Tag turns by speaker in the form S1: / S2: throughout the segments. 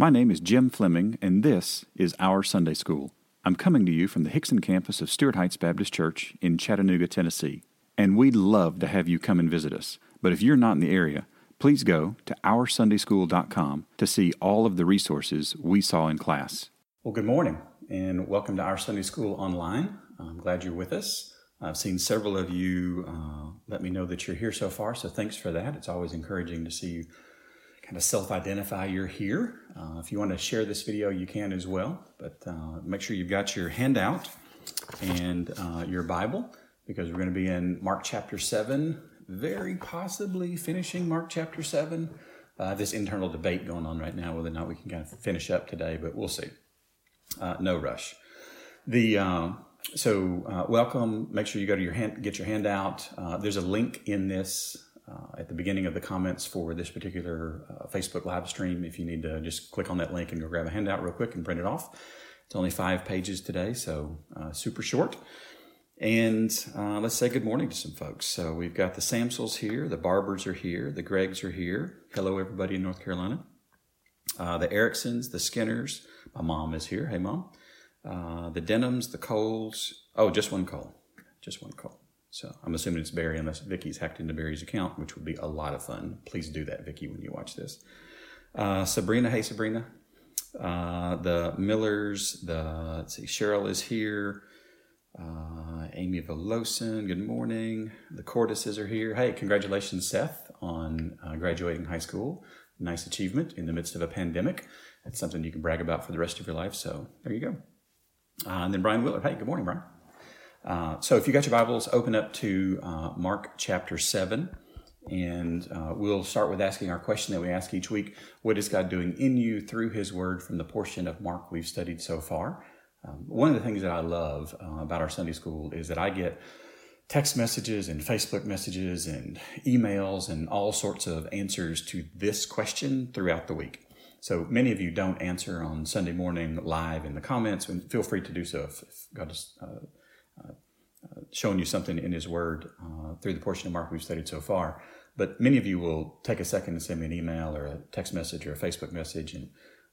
S1: My name is Jim Fleming, and this is Our Sunday School. I'm coming to you from the Hixson campus of Stuart Heights Baptist Church in Chattanooga, Tennessee. And we'd love to have you come and visit us. But if you're not in the area, please go to OurSundaySchool.com to see all of the resources we saw in class.
S2: Well, good morning, and welcome to Our Sunday School Online. I'm glad you're with us. I've seen several of you uh, let me know that you're here so far, so thanks for that. It's always encouraging to see you kind of self identify you're here. Uh, if you want to share this video, you can as well, but uh, make sure you've got your handout and uh, your Bible because we're going to be in Mark chapter 7, very possibly finishing Mark chapter 7. Uh, this internal debate going on right now whether or not we can kind of finish up today, but we'll see. Uh, no rush. The uh, so uh, welcome. Make sure you go to your hand, get your handout. There's a link in this uh, at the beginning of the comments for this particular uh, Facebook live stream. If you need to just click on that link and go grab a handout real quick and print it off. It's only five pages today, so uh, super short. And uh, let's say good morning to some folks. So we've got the Samsels here, the Barbers are here, the Gregs are here. Hello, everybody in North Carolina. the Ericksons, the Skinners. My mom is here. Hey, mom. the Denhams, the Coles. Oh, just one Cole. Just one Cole. So I'm assuming it's Barry unless Vicky's hacked into Barry's account, which would be a lot of fun. Please do that, Vicky, when you watch this. Uh, Sabrina, hey Sabrina. Uh, the Millers, the let's see, Cheryl is here. Uh, Amy Velosin, good morning. The Cordises are here. Hey, congratulations, Seth, on uh, graduating high school. Nice achievement in the midst of a pandemic. That's something you can brag about for the rest of your life. So there you go. Uh, and then Brian Willard. Hey, good morning, Brian. Uh, so if you got your Bibles, open up to uh, Mark chapter 7. And uh, we'll start with asking our question that we ask each week What is God doing in you through His Word from the portion of Mark we've studied so far? Um, one of the things that I love uh, about our Sunday school is that I get text messages and Facebook messages and emails and all sorts of answers to this question throughout the week. So many of you don't answer on Sunday morning live in the comments, and feel free to do so if, if God has uh, showing you something in His Word uh, through the portion of Mark we've studied so far. But many of you will take a second to send me an email or a text message or a Facebook message and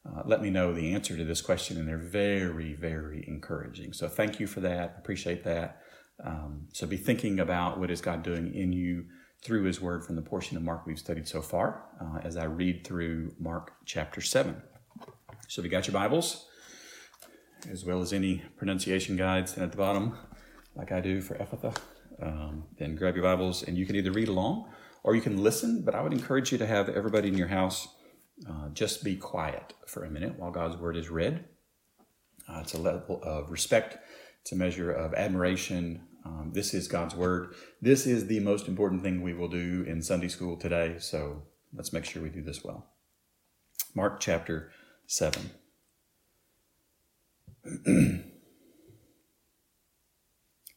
S2: uh, let me know the answer to this question, and they're very, very encouraging. So thank you for that. Appreciate that. Um, so be thinking about what is God doing in you through His Word from the portion of Mark we've studied so far uh, as I read through Mark chapter 7. So if you got your Bibles, as well as any pronunciation guides at the bottom, like I do for Ephphatha, um, then grab your Bibles and you can either read along or you can listen. But I would encourage you to have everybody in your house uh, just be quiet for a minute while God's Word is read. Uh, it's a level of respect, it's a measure of admiration. Um, this is God's Word. This is the most important thing we will do in Sunday school today. So let's make sure we do this well. Mark chapter 7.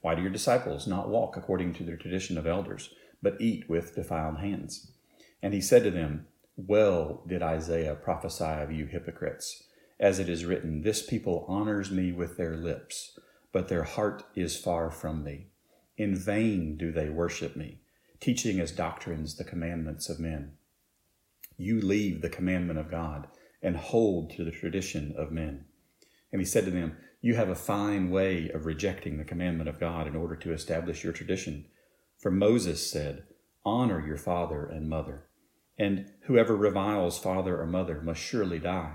S2: why do your disciples not walk according to the tradition of elders, but eat with defiled hands? And he said to them, Well did Isaiah prophesy of you hypocrites, as it is written, This people honors me with their lips, but their heart is far from me. In vain do they worship me, teaching as doctrines the commandments of men. You leave the commandment of God and hold to the tradition of men. And he said to them, you have a fine way of rejecting the commandment of God in order to establish your tradition. For Moses said, Honor your father and mother, and whoever reviles father or mother must surely die.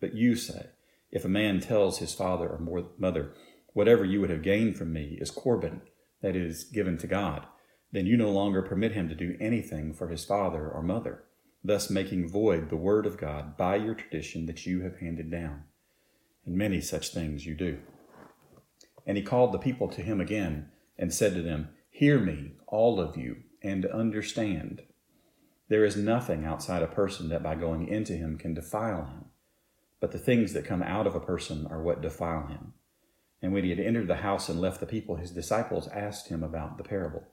S2: But you say, If a man tells his father or mother, Whatever you would have gained from me is Corban, that is, given to God, then you no longer permit him to do anything for his father or mother, thus making void the word of God by your tradition that you have handed down and many such things you do. And he called the people to him again and said to them, Hear me, all of you, and understand. There is nothing outside a person that by going into him can defile him, but the things that come out of a person are what defile him. And when he had entered the house and left the people, his disciples asked him about the parable.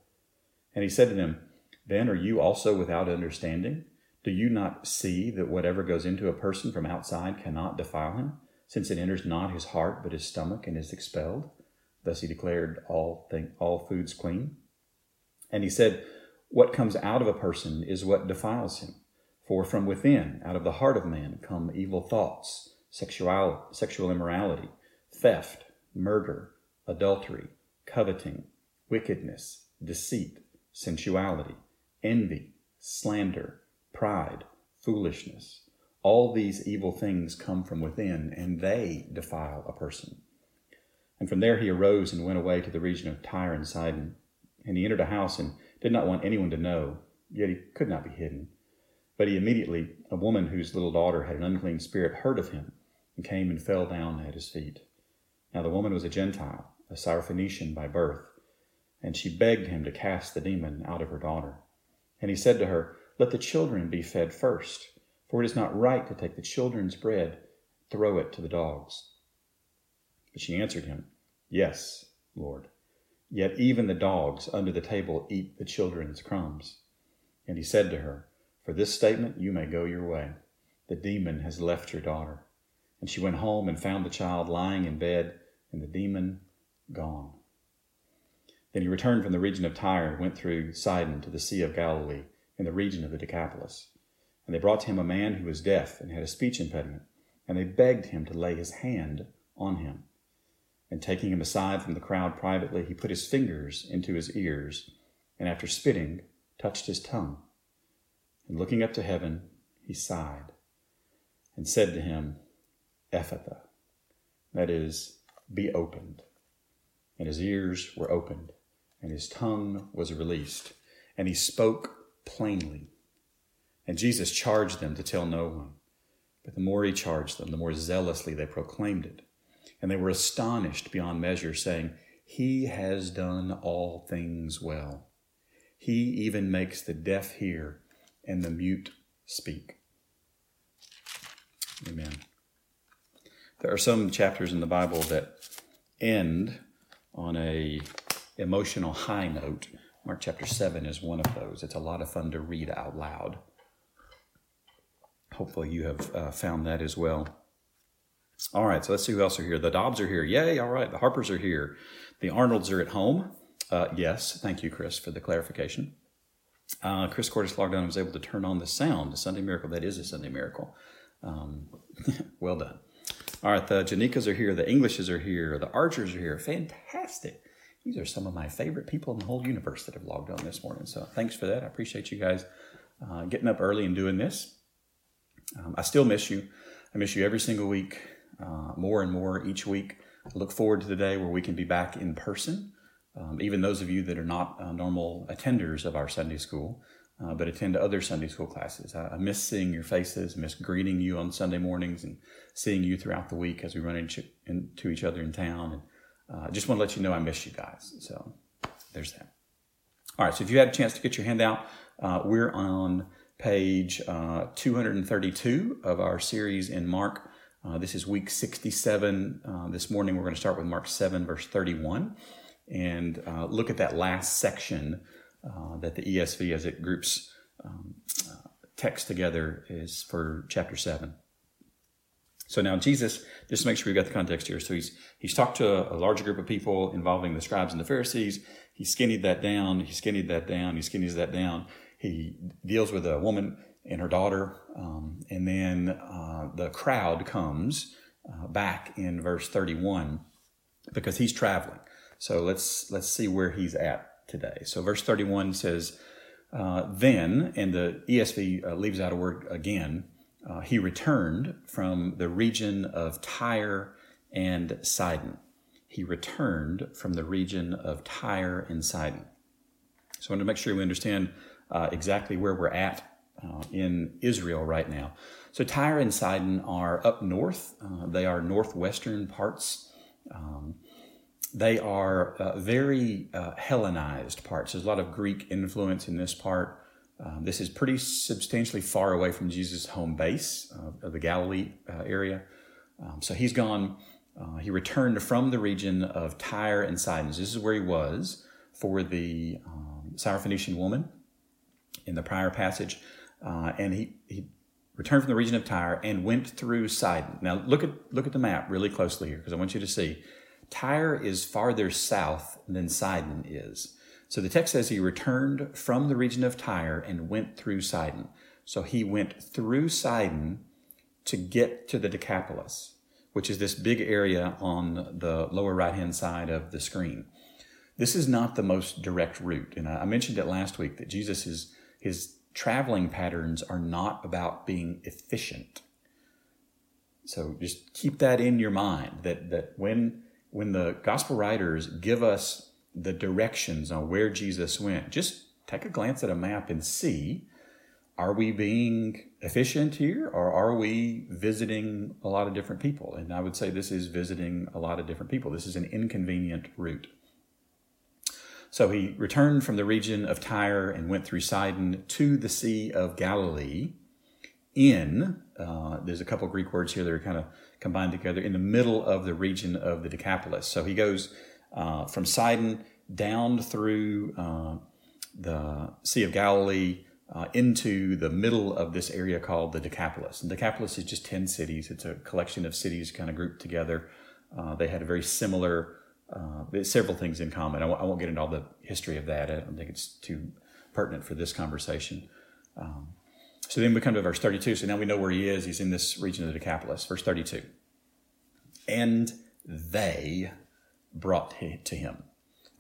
S2: And he said to them, Then are you also without understanding? Do you not see that whatever goes into a person from outside cannot defile him, since it enters not his heart but his stomach and is expelled? Thus he declared all thing, all foods clean. And he said, What comes out of a person is what defiles him. For from within, out of the heart of man, come evil thoughts, sexual, sexual immorality, theft, murder, adultery, coveting, wickedness, deceit, sensuality, envy, slander, pride, foolishness. All these evil things come from within, and they defile a person. And from there he arose and went away to the region of Tyre and Sidon. And he entered a house and did not want anyone to know, yet he could not be hidden. But he immediately, a woman whose little daughter had an unclean spirit, heard of him, and came and fell down at his feet. Now the woman was a Gentile, a Syrophoenician by birth, and she begged him to cast the demon out of her daughter. And he said to her, Let the children be fed first, for it is not right to take the children's bread, throw it to the dogs. But she answered him, Yes, Lord. Yet even the dogs under the table eat the children's crumbs. And he said to her, for this statement, you may go your way. The demon has left your daughter. And she went home and found the child lying in bed, and the demon gone. Then he returned from the region of Tyre and went through Sidon to the Sea of Galilee, in the region of the Decapolis. And they brought to him a man who was deaf and had a speech impediment, and they begged him to lay his hand on him. And taking him aside from the crowd privately, he put his fingers into his ears, and after spitting, touched his tongue. And looking up to heaven, he sighed and said to him, Ephphatha, that is, be opened. And his ears were opened, and his tongue was released, and he spoke plainly. And Jesus charged them to tell no one. But the more he charged them, the more zealously they proclaimed it. And they were astonished beyond measure, saying, He has done all things well. He even makes the deaf hear and the mute speak. Amen. There are some chapters in the Bible that end on a emotional high note. Mark chapter 7 is one of those. It's a lot of fun to read out loud. Hopefully, you have uh, found that as well. All right, so let's see who else are here. The Dobbs are here. Yay, all right. The Harpers are here. The Arnolds are at home. Uh, yes, thank you, Chris, for the clarification. Uh, Chris Cordes logged on and was able to turn on the sound. A Sunday miracle. That is a Sunday miracle. Um, well done. All right, the Janikas are here. The Englishes are here. The Archers are here. Fantastic. These are some of my favorite people in the whole universe that have logged on this morning. So thanks for that. I appreciate you guys uh, getting up early and doing this. Um, I still miss you. I miss you every single week, uh, more and more each week. I look forward to the day where we can be back in person. Um, even those of you that are not uh, normal attenders of our Sunday school, uh, but attend other Sunday school classes. I, I, miss seeing your faces, miss greeting you on Sunday mornings, and seeing you throughout the week as we run into, into each other in town. And uh, just want to let you know I miss you guys. So there's that. All right, so if you had a chance to get your handout, uh, we're on page uh, 232 of our series in Mark. Uh, this is week 67. this morning we're going to start with Mark 7, verse 31 and uh, look at that last section uh, that the ESV, as it groups um, uh, text together, is for chapter 7. So now Jesus, just to make sure we got the context here. So he's he's talked to a, a larger group of people involving the scribes and the Pharisees. He skinnied that down. He skinnied that down. He skinnies that down. He deals with a woman and her daughter, um, and then uh, the crowd comes uh, back in verse 31 because he's traveling. So let's let's see where he's at today. So verse 31 says, uh, "Then," and the ESV uh, leaves out a word again. Uh, he returned from the region of Tyre and Sidon. He returned from the region of Tyre and Sidon. So I want to make sure we understand uh, exactly where we're at uh, in Israel right now. So Tyre and Sidon are up north. Uh, they are northwestern parts. Um, they are uh, very uh, Hellenized parts. There's a lot of Greek influence in this part. Um, this is pretty substantially far away from Jesus' home base uh, of the Galilee uh, area. Um, so he's gone, uh, he returned from the region of Tyre and Sidon. This is where he was for the um, Syrophoenician woman in the prior passage. Uh, and he, he returned from the region of Tyre and went through Sidon. Now look at look at the map really closely here because I want you to see Tyre is farther south than Sidon is. So the text says he returned from the region of Tyre and went through Sidon. So he went through Sidon to get to the Decapolis, which is this big area on the lower right hand side of the screen. This is not the most direct route. And I mentioned it last week that Jesus is his traveling patterns are not about being efficient. So just keep that in your mind that that when when the gospel writers give us the directions on where Jesus went, just take a glance at a map and see are we being efficient here or are we visiting a lot of different people? And I would say this is visiting a lot of different people. This is an inconvenient route. So he returned from the region of Tyre and went through Sidon to the Sea of Galilee in, uh, there's a couple Greek words here that are kind of combined together, in the middle of the region of the Decapolis. So he goes uh, from Sidon down through uh, the Sea of Galilee uh, into the middle of this area called the Decapolis. And Decapolis is just 10 cities, it's a collection of cities kind of grouped together. Uh, they had a very similar, uh, several things in common. I w- I won't get into all the history of that. I don't think it's too pertinent for this conversation. Um, so then we come to verse 32. So now we know where he is. He's in this region of the Decapolis. Verse 32. And they brought to him.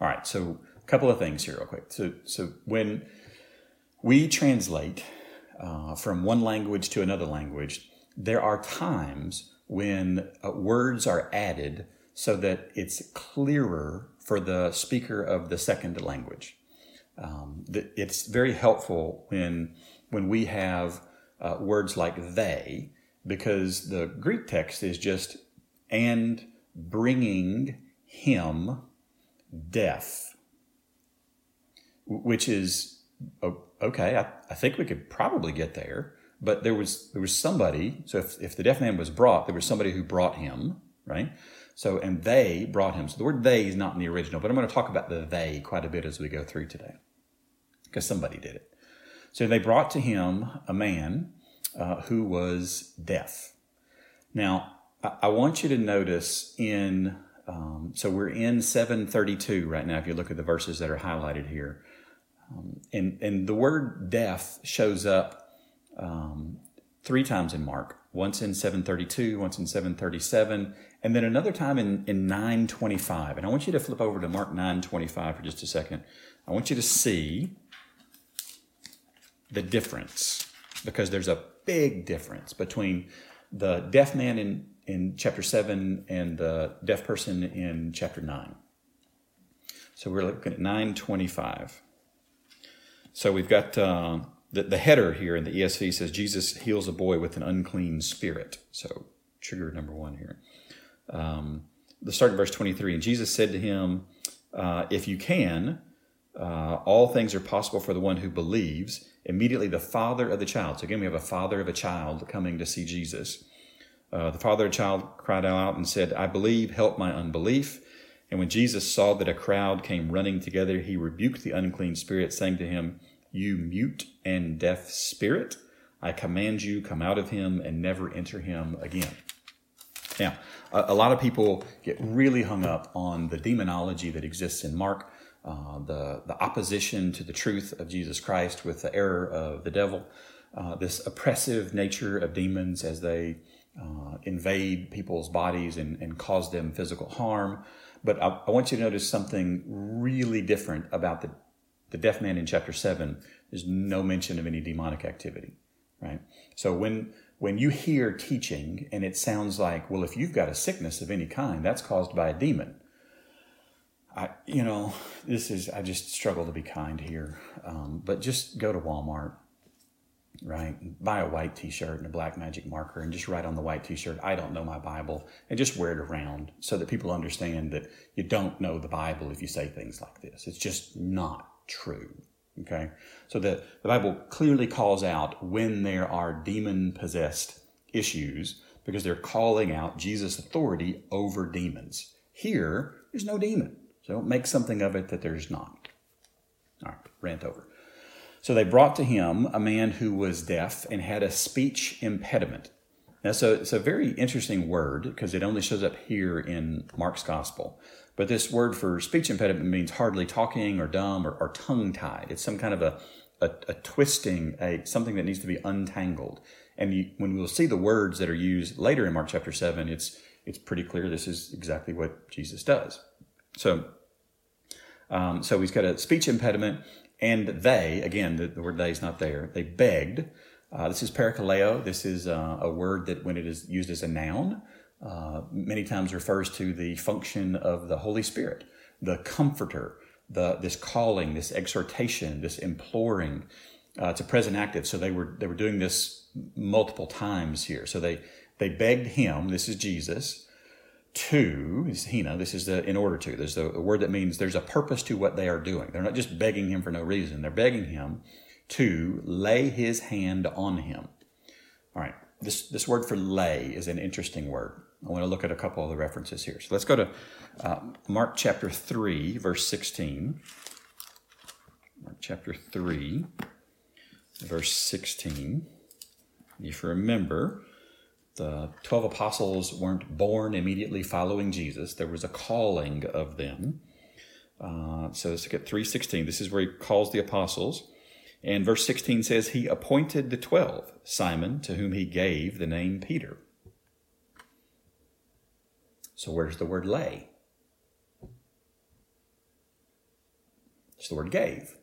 S2: All right, so a couple of things here, real quick. So, so when we translate uh, from one language to another language, there are times when uh, words are added so that it's clearer for the speaker of the second language. Um, it's very helpful when when we have uh, words like they, because the Greek text is just and bringing him death, which is okay. I, I think we could probably get there, but there was there was somebody. So if, if the deaf man was brought, there was somebody who brought him, right? So and they brought him. So the word they is not in the original, but I'm going to talk about the they quite a bit as we go through today, because somebody did it. So they brought to him a man uh, who was deaf. Now, I, want you to notice in, um, so we're in 732 right now, if you look at the verses that are highlighted here. Um, and, and the word deaf shows up um, three times in Mark once in 732, once in 737, and then another time in, in 925. And I want you to flip over to Mark 925 for just a second. I want you to see the difference because there's a big difference between the deaf man in, in chapter 7 and the deaf person in chapter 9. So we're looking at 925. So we've got uh, the, the header here in the ESV says Jesus heals a boy with an unclean spirit. So trigger number one here. Um, the start of verse 23. And Jesus said to him, uh, If you can, uh, all things are possible for the one who believes. Immediately, the father of the child. So again, we have a father of a child coming to see Jesus. Uh, the father of the child cried out and said, "I believe. Help my unbelief." And when Jesus saw that a crowd came running together, he rebuked the unclean spirit, saying to him, "You mute and deaf spirit, I command you, come out of him and never enter him again." Now, a, a lot of people get really hung up on the demonology that exists in Mark uh, the, the opposition to the truth of Jesus Christ with the error of the devil, uh, this oppressive nature of demons as they uh, invade people's bodies and, and cause them physical harm. But I, I, want you to notice something really different about the, the deaf man in chapter 7. There's no mention of any demonic activity, right? So when when you hear teaching and it sounds like, well, if you've got a sickness of any kind, that's caused by a demon. I, you know, this is, I just struggle to be kind here. Um, but just go to Walmart, right? Buy a white t shirt and a black magic marker and just write on the white t shirt, I don't know my Bible, and just wear it around so that people understand that you don't know the Bible if you say things like this. It's just not true. Okay? So the, the Bible clearly calls out when there are demon possessed issues because they're calling out Jesus' authority over demons. Here, there's no demon. So don't make something of it that there's not. All right, rant over. So they brought to him a man who was deaf and had a speech impediment. Now, so it's a very interesting word because it only shows up here in Mark's gospel. But this word for speech impediment means hardly talking or dumb or, or tongue tied. It's some kind of a, a, a, twisting, a something that needs to be untangled. And you, when we'll see the words that are used later in Mark chapter seven, it's it's pretty clear this is exactly what Jesus does. So, um, so he's got a speech impediment, and they again the, the word "they" is not there. They begged uh, this is parakaleo. This is uh, a word that, when it is used as a noun, uh, many times refers to the function of the Holy Spirit, the comforter, the this calling, this exhortation, this imploring. Uh, it's a present active. So they were they were doing this multiple times here. So they they begged him. This is Jesus. To is Hina. This is the in order to. There's a word that means there's a purpose to what they are doing. They're not just begging him for no reason. They're begging him to lay his hand on him. All right, this, this word for lay is an interesting word. I want to look at a couple of the references here. So let's go to uh, Mark chapter 3, verse 16. Mark chapter 3, verse 16. If you remember, the 12 apostles weren't born immediately following Jesus, there was a calling of them. Uh, so let's look at 316. This is where he calls the apostles. And verse 16 says, He appointed the twelve, Simon, to whom he gave the name Peter. So where's the word lay? It's the word gave.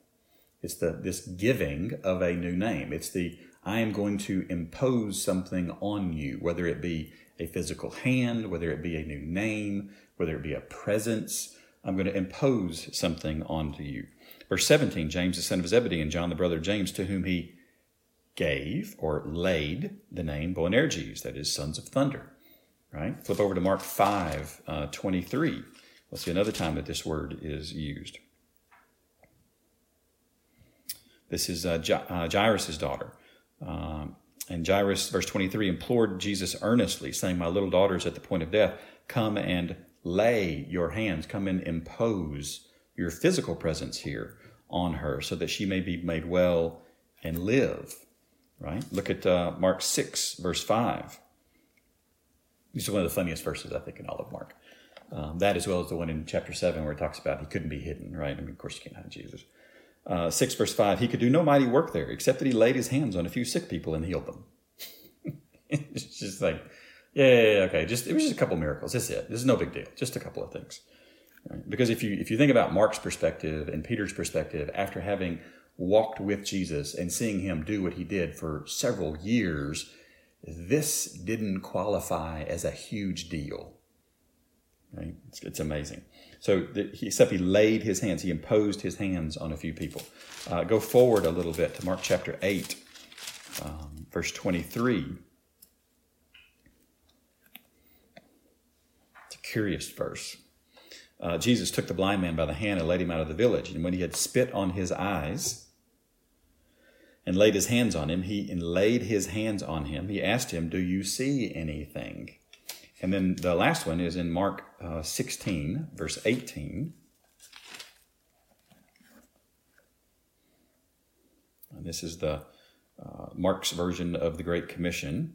S2: It's the this giving of a new name. It's the I am going to impose something on you, whether it be a physical hand, whether it be a new name, whether it be a presence. I'm going to impose something onto you. Verse 17 James, the son of Zebedee, and John, the brother of James, to whom he gave or laid the name Boanerges, that is, sons of thunder. Right? Flip over to Mark 5 uh, 23. We'll see another time that this word is used. This is uh, uh, Jairus' daughter. Um, and Jairus, verse 23, implored Jesus earnestly, saying, My little daughter is at the point of death. Come and lay your hands, come and impose your physical presence here on her so that she may be made well and live. Right? Look at uh, Mark 6, verse 5. This is one of the funniest verses, I think, in all of Mark. Um, that as well as the one in chapter 7 where it talks about he couldn't be hidden, right? I mean, of course, you can't hide Jesus. Uh, 6 verse 5 He could do no mighty work there except that he laid his hands on a few sick people and healed them. it's just like, yeah, yeah, yeah, okay. Just it was just a couple miracles. That's it. This is no big deal. Just a couple of things. Right? Because if you if you think about Mark's perspective and Peter's perspective, after having walked with Jesus and seeing him do what he did for several years, this didn't qualify as a huge deal. Right? It's, it's amazing. So, the, he, except he laid his hands, he imposed his hands on a few people. Uh, go forward a little bit to Mark chapter 8, um, verse 23. It's a curious verse uh, Jesus took the blind man by the hand and led him out of the village. And when he had spit on his eyes and laid his hands on him, he laid his hands on him. He asked him, "Do you see anything?" And then the last one is in Mark uh, 16, verse 18. And this is the uh, Mark's version of the Great Commission.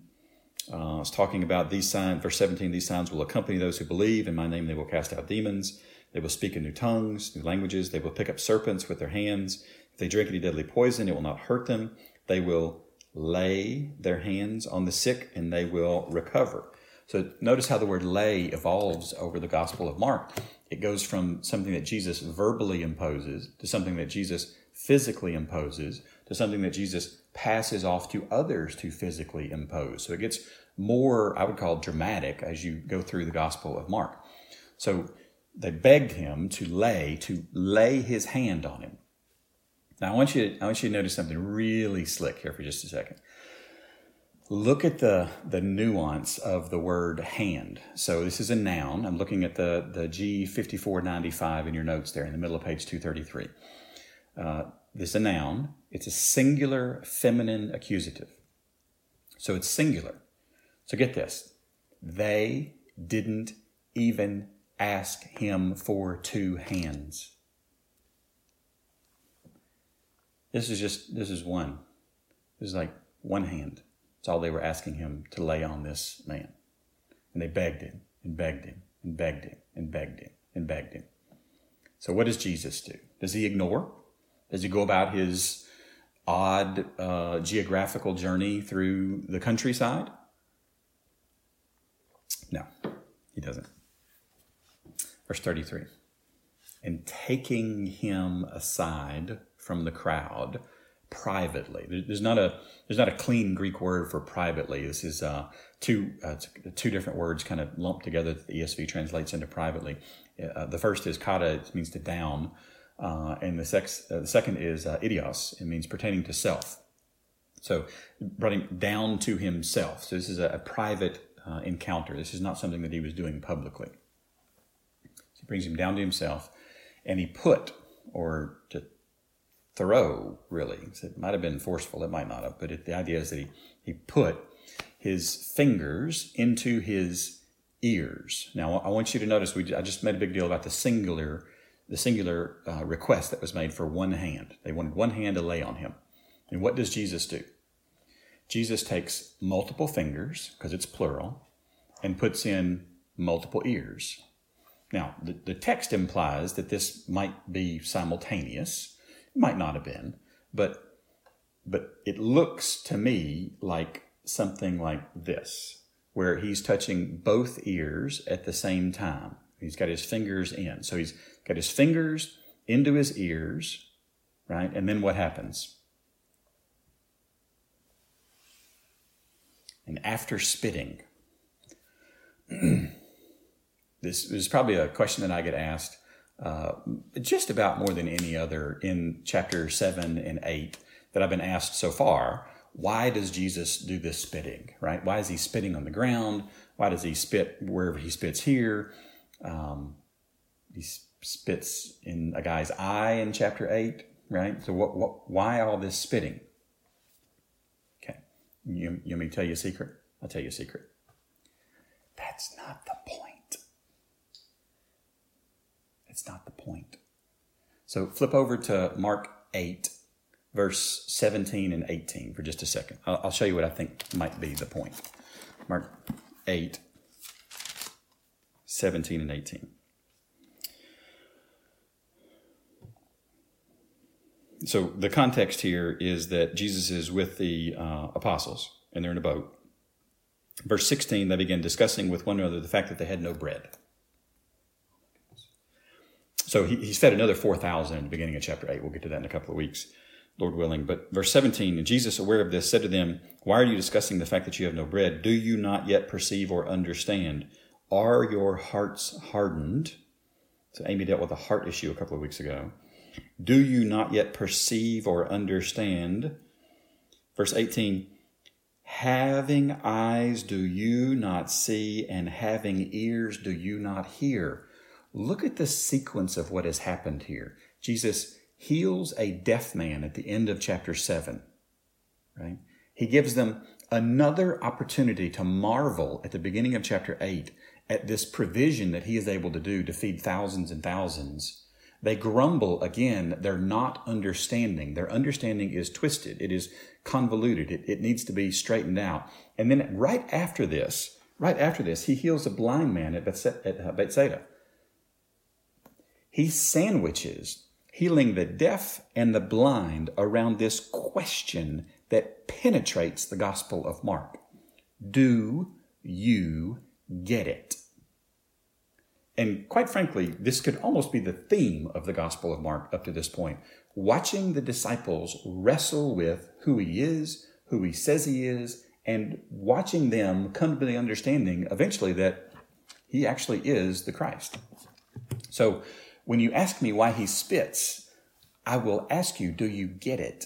S2: Uh, it's talking about these signs, verse 17, these signs will accompany those who believe. In my name, they will cast out demons. They will speak in new tongues, new languages. They will pick up serpents with their hands. If they drink any deadly poison, it will not hurt them. They will lay their hands on the sick and they will recover. So notice how the word lay evolves over the Gospel of Mark. It goes from something that Jesus verbally imposes to something that Jesus physically imposes to something that Jesus passes off to others to physically impose. So it gets more, I would call dramatic as you go through the Gospel of Mark. So they begged him to lay, to lay his hand on him. Now I want you to, I want you to notice something really slick here for just a second. Look at the, the nuance of the word hand. So this is a noun. I'm looking at the, the G5495 in your notes there in the middle of page 233. Uh, this is a noun. It's a singular feminine accusative. So it's singular. So get this. they didn't even ask him for two hands. This is just, this is one. This is like one hand. It's all they were asking him to lay on this man. And they begged him and begged him and begged him and begged him and begged him. So what does Jesus do? Does he ignore? Does he go about his odd uh, geographical journey through the countryside? No, he doesn't. Verse 33 And taking him aside from the crowd privately, there's not a there's not a clean Greek word for privately. This is uh, two uh, two different words kind of lumped together that the ESV translates into privately. Uh, the first is kata, it means to down, uh, and the, sex, uh, the second is uh, idios, it means pertaining to self. So brought him down to himself. So this is a, a private uh, encounter. This is not something that he was doing publicly. So he brings him down to himself, and he put, or to throw, really. So it might have been forceful, it might not have, but it, the idea is that he, he put his fingers into his ears. Now, I want you to notice we I just made a big deal about the singular the singular uh, request that was made for one hand. They wanted one hand to lay on him. And what does Jesus do? Jesus takes multiple fingers, because it's plural, and puts in multiple ears. Now, the, the text implies that this might be simultaneous. It might not have been, but but it looks to me like something like this, where he's touching both ears at the same time. He's got his fingers in. So he's got his fingers into his ears, right? And then what happens? And after spitting, this is probably a question that I get asked uh, just about more than any other in chapter 7 and 8 that I've been asked so far. Why does Jesus do this spitting, right? Why is he spitting on the ground? Why does he spit wherever he spits here? Um, he spits in a guy's eye in chapter 8, right? So what, what, why all this spitting? Okay. You, you want me to tell you a secret? I'll tell you a secret. That's not the point. It's not the point. So flip over to Mark 8, verse 17 and 18 for just a second. I'll, show you what I think might be the point. Mark 8, 17 and 18. so the context here is that Jesus is with the uh, apostles and they're in a boat. Verse 16, they begin discussing with one another the fact that they had no bread. So he, he's fed another 4,000 in the beginning of chapter 8. We'll get to that in a couple of weeks, Lord willing. But verse 17, and Jesus, aware of this, said to them, Why are you discussing the fact that you have no bread? Do you not yet perceive or understand? Are your hearts hardened? So Amy dealt with a heart issue a couple of weeks ago. Do you not yet perceive or understand? Verse 18 Having eyes, do you not see? And having ears, do you not hear? Look at the sequence of what has happened here. Jesus heals a deaf man at the end of chapter 7, right? He gives them another opportunity to marvel at the beginning of chapter 8 at this provision that he is able to do to feed thousands and thousands they grumble again. They're not understanding. Their understanding is twisted. It is convoluted. It, it needs to be straightened out. And then right after this, right after this, he heals a blind man at uh, Bethsaida. He sandwiches healing the deaf and the blind around this question that penetrates the Gospel of Mark. Do you get it? And quite frankly, this could almost be the theme of the Gospel of Mark up to this point. Watching the disciples wrestle with who he is, who he says he is, and watching them come to the understanding eventually that he actually is the Christ. So when you ask me why he spits, I will ask you, do you get it?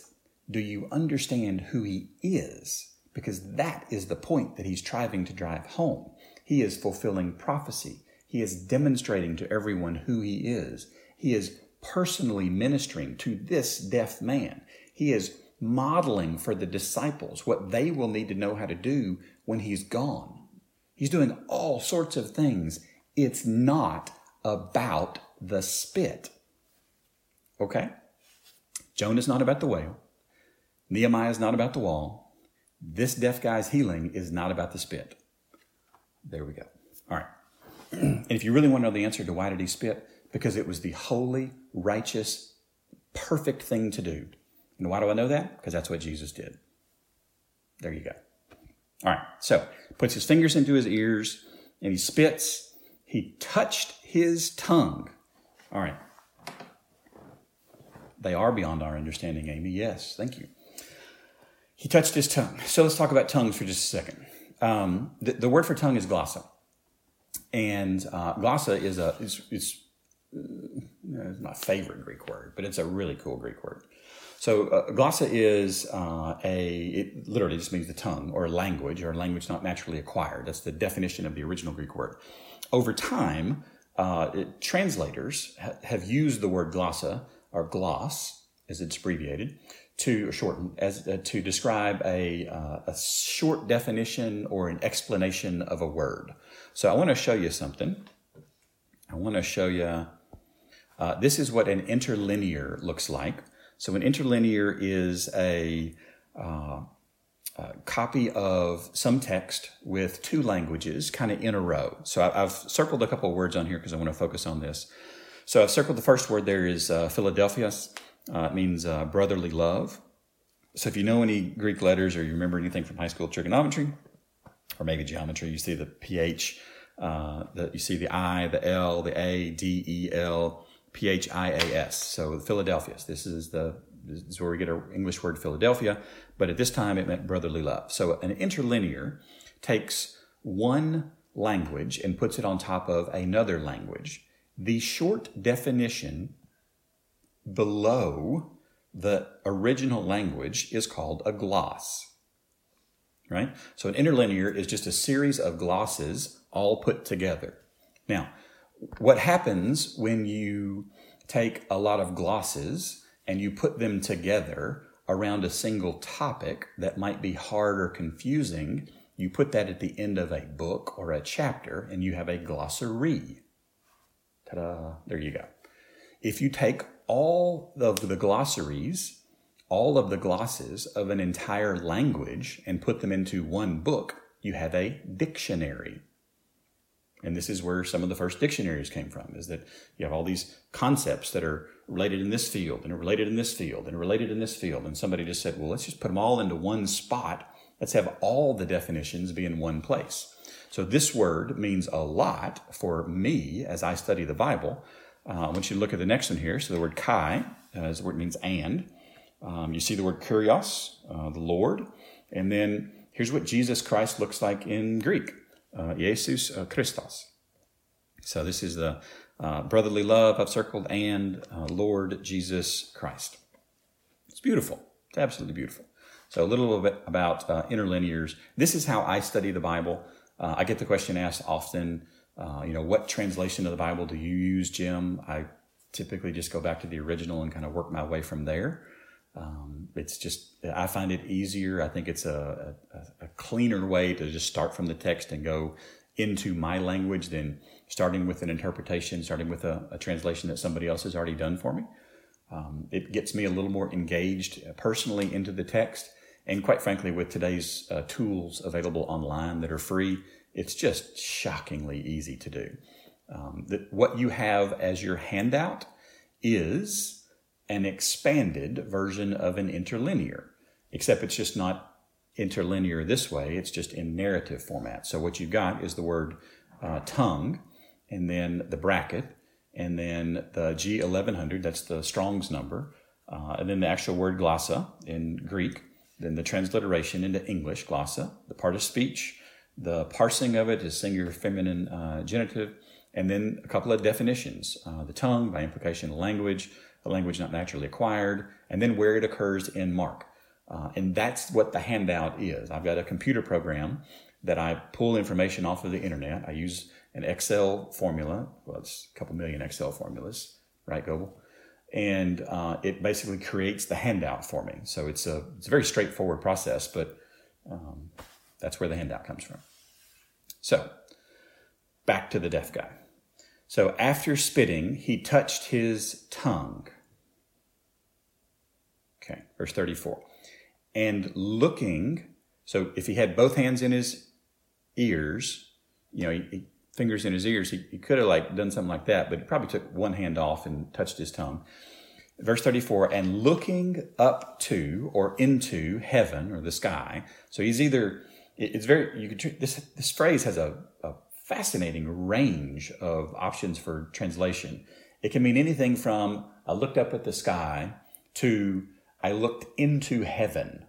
S2: Do you understand who he is? Because that is the point that he's striving to drive home. He is fulfilling prophecy. He is demonstrating to everyone who he is. He is personally ministering to this deaf man. He is modeling for the disciples what they will need to know how to do when he's gone. He's doing all sorts of things. It's not about the spit. Okay? Jonah's not about the whale. Nehemiah is not about the wall. This deaf guy's healing is not about the spit. There we go. All right. and if you really want to know the answer to why did he spit, because it was the holy, righteous, perfect thing to do. And why do I know that? Because that's what Jesus did. There you go. All right. So puts his fingers into his ears and he spits. He touched his tongue. All right. They are beyond our understanding, Amy. Yes, thank you. He touched his tongue. So let's talk about tongues for just a second. Um, the, the, word for tongue is glossa, and uh, glossa is a is, is uh, my favorite Greek word, but it's a really cool Greek word. So uh, glossa is uh, a it literally just means the tongue or language or language not naturally acquired. That's the definition of the original Greek word. Over time, uh, it, translators ha- have used the word glossa or gloss, as it's abbreviated, to shorten as uh, to describe a, uh, a short definition or an explanation of a word. So I want to show you something. I want to show you. Uh, this is what an interlinear looks like. So an interlinear is a, uh, copy of some text with two languages kind of in a row. So I, have circled a couple of words on here because I want to focus on this. So I've circled the first word there is uh, Philadelphia's. Uh, it means uh, brotherly love. So if you know any Greek letters or you remember anything from high school trigonometry or maybe geometry, you see the PH, uh, the, you see the I, the L, the A, D, E, L, P H I A S. So Philadelphia's. This is the this is where we get our English word Philadelphia, but at this time it meant brotherly love. So an interlinear takes one language and puts it on top of another language. The short definition below the original language is called a gloss. Right? So an interlinear is just a series of glosses all put together. Now, what happens when you take a lot of glosses and you put them together around a single topic that might be hard or confusing, you put that at the end of a book or a chapter and you have a glossary. Ta da! There you go. If you take all of the glossaries, all of the glosses of an entire language and put them into one book, you have a dictionary. And this is where some of the first dictionaries came from, is that you have all these concepts that are related in this field and related in this field and related in this field. And somebody just said, well, let's just put them all into one spot. Let's have all the definitions be in one place. So this word means a lot for me as I study the Bible uh, I want you to look at the next one here. So the word kai uh, is the word means and. Um, you see the word kurios, uh, the Lord. And then here's what Jesus Christ looks like in Greek. Uh, Jesus uh, Christos. So this is the uh, brotherly love I've circled and uh, Lord Jesus Christ. It's beautiful. It's absolutely beautiful. So a little bit about uh, interlinears. This is how I study the Bible. Uh, I get the question asked often uh, you know, what translation of the Bible do you use, Jim? I typically just go back to the original and kind of work my way from there. Um, it's just, I find it easier. I think it's a, a, a, cleaner way to just start from the text and go into my language than starting with an interpretation, starting with a, a translation that somebody else has already done for me. Um, it gets me a little more engaged personally into the text. And quite frankly, with today's uh, tools available online that are free, it's just shockingly easy to do. Um, that what you have as your handout is an expanded version of an interlinear, except it's just not interlinear this way, it's just in narrative format. So what you've got is the word uh, tongue, and then the bracket, and then the G1100, that's the Strong's number, uh, and then the actual word glossa in Greek, then the transliteration into English, glossa, the part of speech, the parsing of it is singular feminine uh, genitive, and then a couple of definitions uh, the tongue, by implication, language, a language not naturally acquired, and then where it occurs in Mark. Uh, and that's what the handout is. I've got a computer program that I pull information off of the internet. I use an Excel formula. Well, it's a couple million Excel formulas, right, Goebel? And uh, it basically creates the handout for me. So it's a, it's a very straightforward process, but um, that's where the handout comes from. So, back to the deaf guy. So, after spitting, he touched his tongue. Okay, verse 34. And looking, so if he had both hands in his ears, you know, he, he, fingers in his ears, he, he could have like done something like that, but he probably took one hand off and touched his tongue. Verse 34, and looking up to or into heaven or the sky. So he's either, it's very, you could, this, this phrase has a, a fascinating range of options for translation. It can mean anything from I looked up at the sky to I looked into heaven.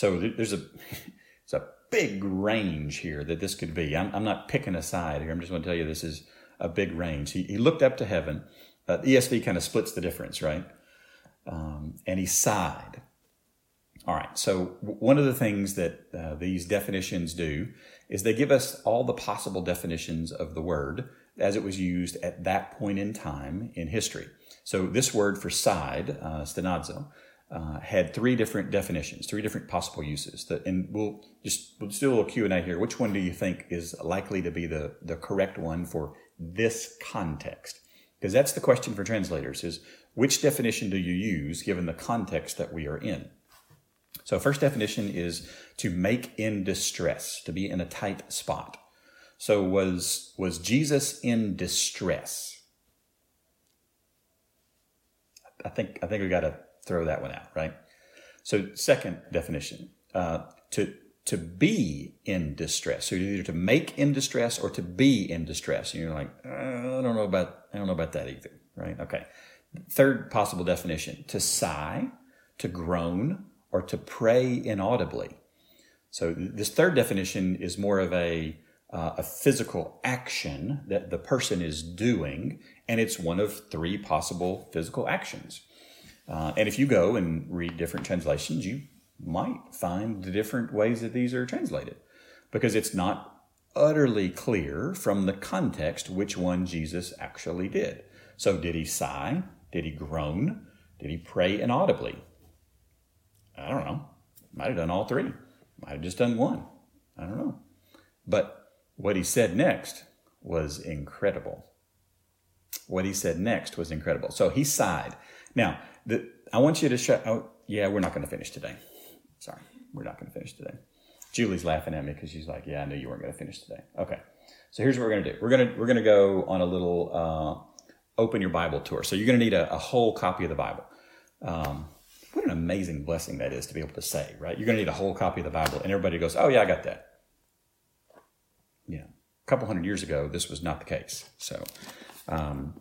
S2: So there's a, it's a big range here that this could be. I'm, I'm not picking a side here. I'm just going to tell you this is a big range. He, he looked up to heaven. Uh, ESV kind of splits the difference, right? Um, and he sighed. All right, so one of the things that uh, these definitions do is they give us all the possible definitions of the word as it was used at that point in time in history. So this word for sighed, uh, stenazo, uh, had three different definitions, three different possible uses. That, and we'll just we'll just do a little Q and A here. Which one do you think is likely to be the the correct one for this context? Because that's the question for translators: is which definition do you use given the context that we are in? So, first definition is to make in distress, to be in a tight spot. So, was was Jesus in distress? I think I think we got to throw that one out, right? So, second definition, uh, to to be in distress. So either to make in distress or to be in distress. And you're like, uh, I don't know about I don't know about that either, right? Okay. Third possible definition: to sigh, to groan, or to pray inaudibly. So this third definition is more of a uh, a physical action that the person is doing, and it's one of three possible physical actions. Uh, and if you go and read different translations, you might find the different ways that these are translated because it's not utterly clear from the context which one Jesus actually did. So, did he sigh? Did he groan? Did he pray inaudibly? I don't know. Might have done all three. Might have just done one. I don't know. But what he said next was incredible. What he said next was incredible. So he sighed. Now, the, I want you to shut Oh, yeah, we're not going to finish today. Sorry, we're not going to finish today. Julie's laughing at me because she's like, "Yeah, I knew you weren't going to finish today." Okay, so here's what we're going to do. We're going to we're going to go on a little uh, open your Bible tour. So you're going to need a, a, whole copy of the Bible. Um, what an amazing blessing that is to be able to say, right? You're going to need a whole copy of the Bible, and everybody goes, "Oh yeah, I got that." Yeah, a couple hundred years ago, this was not the case. So. Um,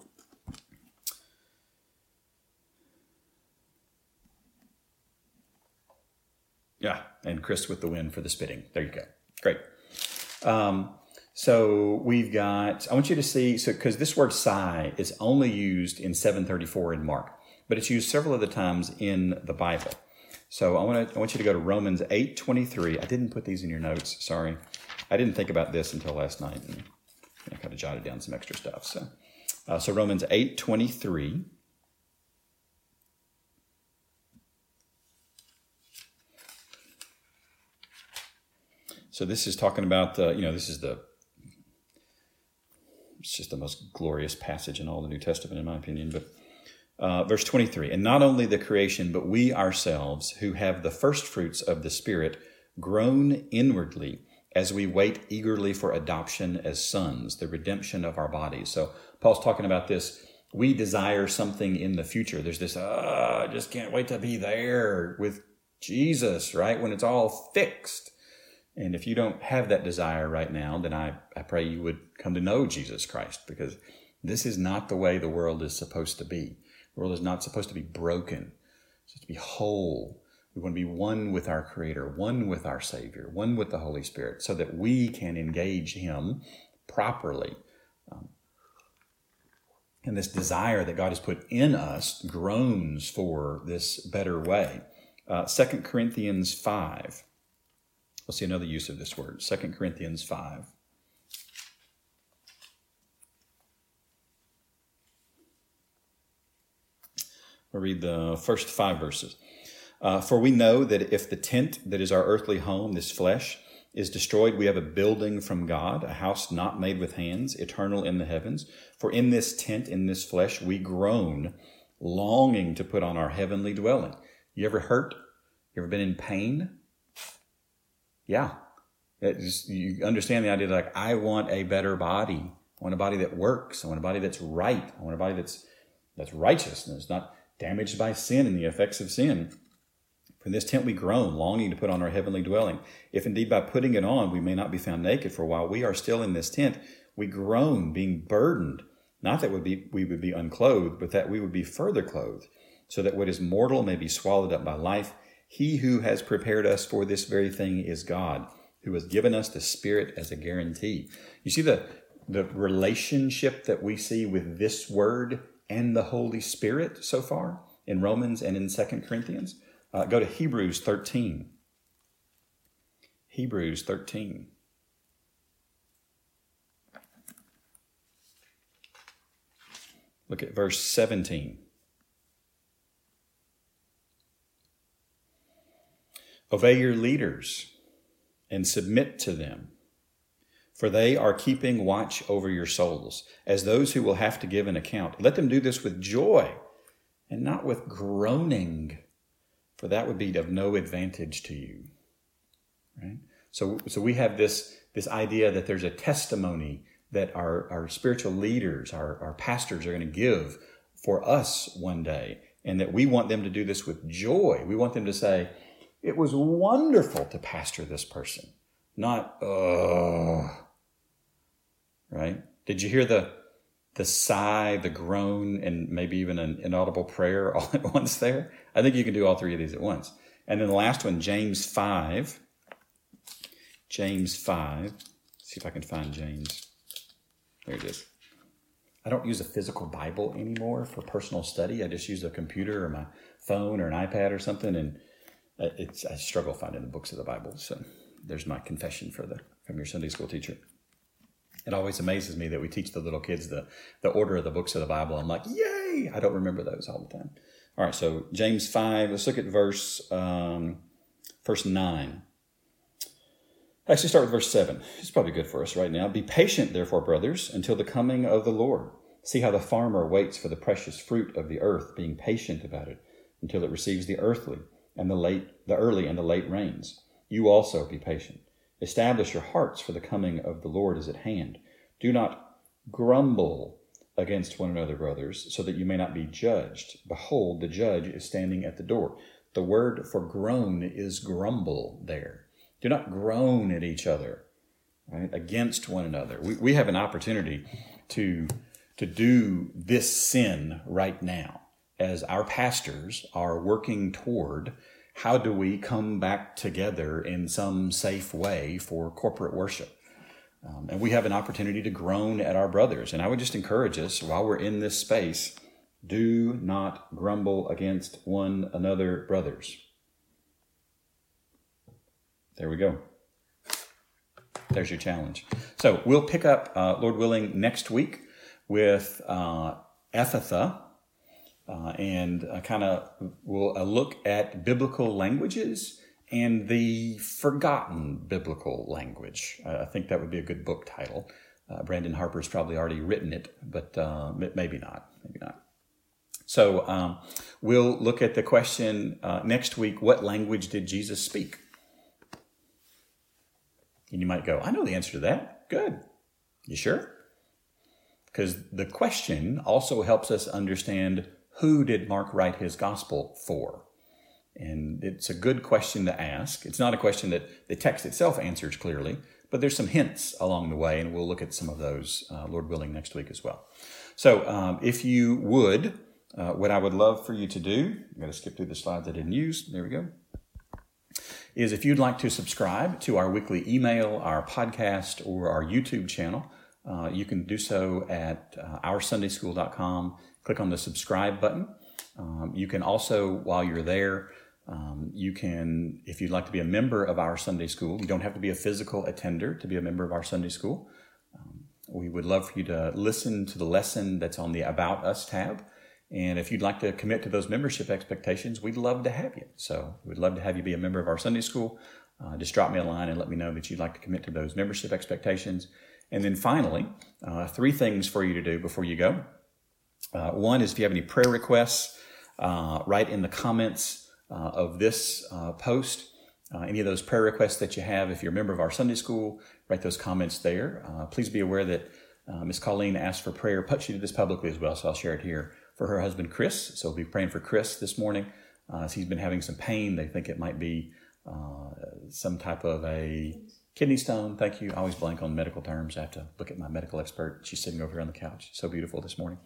S2: Yeah, and Chris with the win for the spitting. There you go. Great. Um, so we've got, I want you to see, so because this word sigh is only used in 734 in Mark, but it's used several other times in the Bible. So I want to, I want you to go to Romans 8 23. I didn't put these in your notes. Sorry. I didn't think about this until last night and I kind of jotted down some extra stuff. So, uh, so Romans 8 So this is talking about the, you know, this is the, it's just the most glorious passage in all the New Testament, in my opinion. But uh, verse 23 And not only the creation, but we ourselves, who have the first fruits of the Spirit, groan inwardly as we wait eagerly for adoption as sons, the redemption of our bodies. So Paul's talking about this. We desire something in the future. There's this, uh, I just can't wait to be there with Jesus, right? When it's all fixed. And if you don't have that desire right now, then I, I pray you would come to know Jesus Christ because this is not the way the world is supposed to be. The world is not supposed to be broken. It's supposed to be whole. We want to be one with our Creator, one with our Savior, one with the Holy Spirit, so that we can engage Him properly. Um, and this desire that God has put in us groans for this better way. Uh, 2 Corinthians 5 We'll see another use of this word, 2 Corinthians 5. We'll read the first five verses. Uh, For we know that if the tent that is our earthly home, this flesh, is destroyed, we have a building from God, a house not made with hands, eternal in the heavens. For in this tent, in this flesh, we groan, longing to put on our heavenly dwelling. You ever hurt? You ever been in pain? Yeah. You understand the idea that like, I want a better body. I want a body that works. I want a body that's right. I want a body that's that's righteous and is not damaged by sin and the effects of sin. From this tent we groan, longing to put on our heavenly dwelling. If indeed by putting it on we may not be found naked, for while we are still in this tent, we groan, being burdened. Not that we would be unclothed, but that we would be further clothed, so that what is mortal may be swallowed up by life. He who has prepared us for this very thing is God, who has given us the Spirit as a guarantee. You see the, the relationship that we see with this word and the Holy Spirit so far in Romans and in Second Corinthians? Uh, go to Hebrews 13. Hebrews 13. Look at verse 17. Obey your leaders and submit to them, for they are keeping watch over your souls, as those who will have to give an account. Let them do this with joy and not with groaning for that would be of no advantage to you. Right? So, so we have this, this idea that there's a testimony that our, our spiritual leaders, our, our pastors are going to give for us one day, and that we want them to do this with joy. We want them to say, It was wonderful to pastor this person, not, uh, right? Did you hear the, the sigh, the groan, and maybe even an inaudible prayer all at once there. I think you can do all three of these at once. And then the last one, James 5. James 5. Let's see if I can find James. There it is. I don't use a physical Bible anymore for personal study. I just use a computer or my phone or an iPad or something, and it's I struggle finding the books of the Bible. So there's my confession for the from your Sunday school teacher it always amazes me that we teach the little kids the, the order of the books of the Bible. I'm like, yay! I don't remember those all the time. All right, so James 5, let's look at verse, um, verse 9. Actually, start with verse 7. It's probably good for us right now. Be patient, therefore, brothers, until the coming of the Lord. See how the farmer waits for the precious fruit of the earth, being patient about it until it receives the earthly and the late, the early and the late rains. You also be patient. Establish your hearts, for the coming of the Lord is at hand. Do not grumble against one another, brothers, so that you may not be judged. Behold, the judge is standing at the door. The word for groan is grumble there. Do not groan at each other, right, against one another. We, we have an opportunity to, to do this sin right now as our pastors are working toward how do we come back together in some safe way for corporate worship? Um, and we have an opportunity to groan at our brothers. And I would just encourage us while we're in this space do not grumble against one another, brothers. There we go. There's your challenge. So we'll pick up, uh, Lord willing, next week with uh, Ephphatha uh, and uh, kind of will uh, look at biblical languages and the forgotten biblical language. I think that would be a good book title. Uh, Brandon Harper's probably already written it, but uh, maybe not. Maybe not. So um, we'll look at the question uh, next week what language did Jesus speak? And you might go, I know the answer to that. Good. You sure? Because the question also helps us understand who did Mark write his gospel for? And it's a good question to ask. It's not a question that the text itself answers clearly, but there's some hints along the way, and we'll look at some of those, uh, Lord willing, next week as well. So um, if you would, uh, what I would love for you to do, I'm going to skip through the slides I didn't use. There we go. Is if you'd like to subscribe to our weekly email, our podcast, or our YouTube channel, uh, you can do so at uh, oursundayschool.com click on the subscribe button. Um, you can also, while you're there, um, you can, if you'd like to be a member of our Sunday school, you don't have to be a physical attender to be a member of our Sunday school. Um, we would love for you to listen to the lesson that's on the About Us tab. And if you'd like to commit to those membership expectations, we'd love to have you. So we'd love to have you be a member of our Sunday school. uh, just drop me a line and let me know that you'd like to commit to those membership expectations. And then finally, uh, three things for you to do before you go. Uh, one is if you have any prayer requests, uh, write in the comments uh, of this uh, post. any of those prayer requests that you have, if you're a member of our Sunday school, write those comments there. please be aware that Miss Colleen asked for prayer. But she did this publicly as well, so I'll share it here for her husband Chris. So we'll be praying for Chris this morning. Uh, he's been having some pain. They think it might be uh, some type of a kidney stone. Thank you. I always blank on medical terms. I have to look at my medical expert. She's sitting over here on the couch. So beautiful this morning.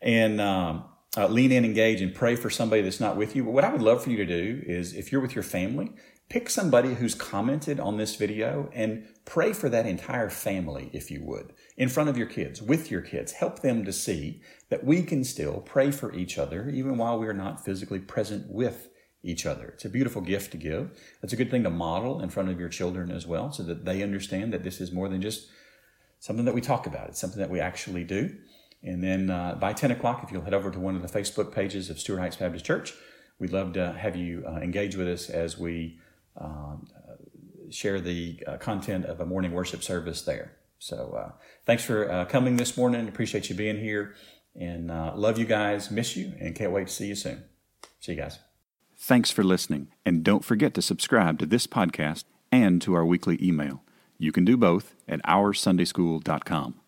S2: And um, uh, lean in, engage, and pray for somebody that's not with you. But what I would love for you to do is if you're with your family, pick somebody who's commented on this video and pray for that entire family, if you would, in front of your kids, with your kids. Help them to see that we can still pray for each other, even while we are not physically present with each other. It's a beautiful gift to give. It's a good thing to model in front of your children as well, so that they understand that this is more than just something that we talk about. It's something that we actually do. And then uh, by 10 o'clock, if you'll head over to one of the Facebook pages of Stuart Heights Baptist Church, we'd love to have you uh, engage with us as we um, share the uh, content of a morning worship service there. So uh, thanks for uh, coming this morning. Appreciate you being here. And uh, love you guys, miss you, and can't wait to see you soon. See you guys.
S1: Thanks for listening. And don't forget to subscribe to this podcast and to our weekly email. You can do both at oursundayschool.com.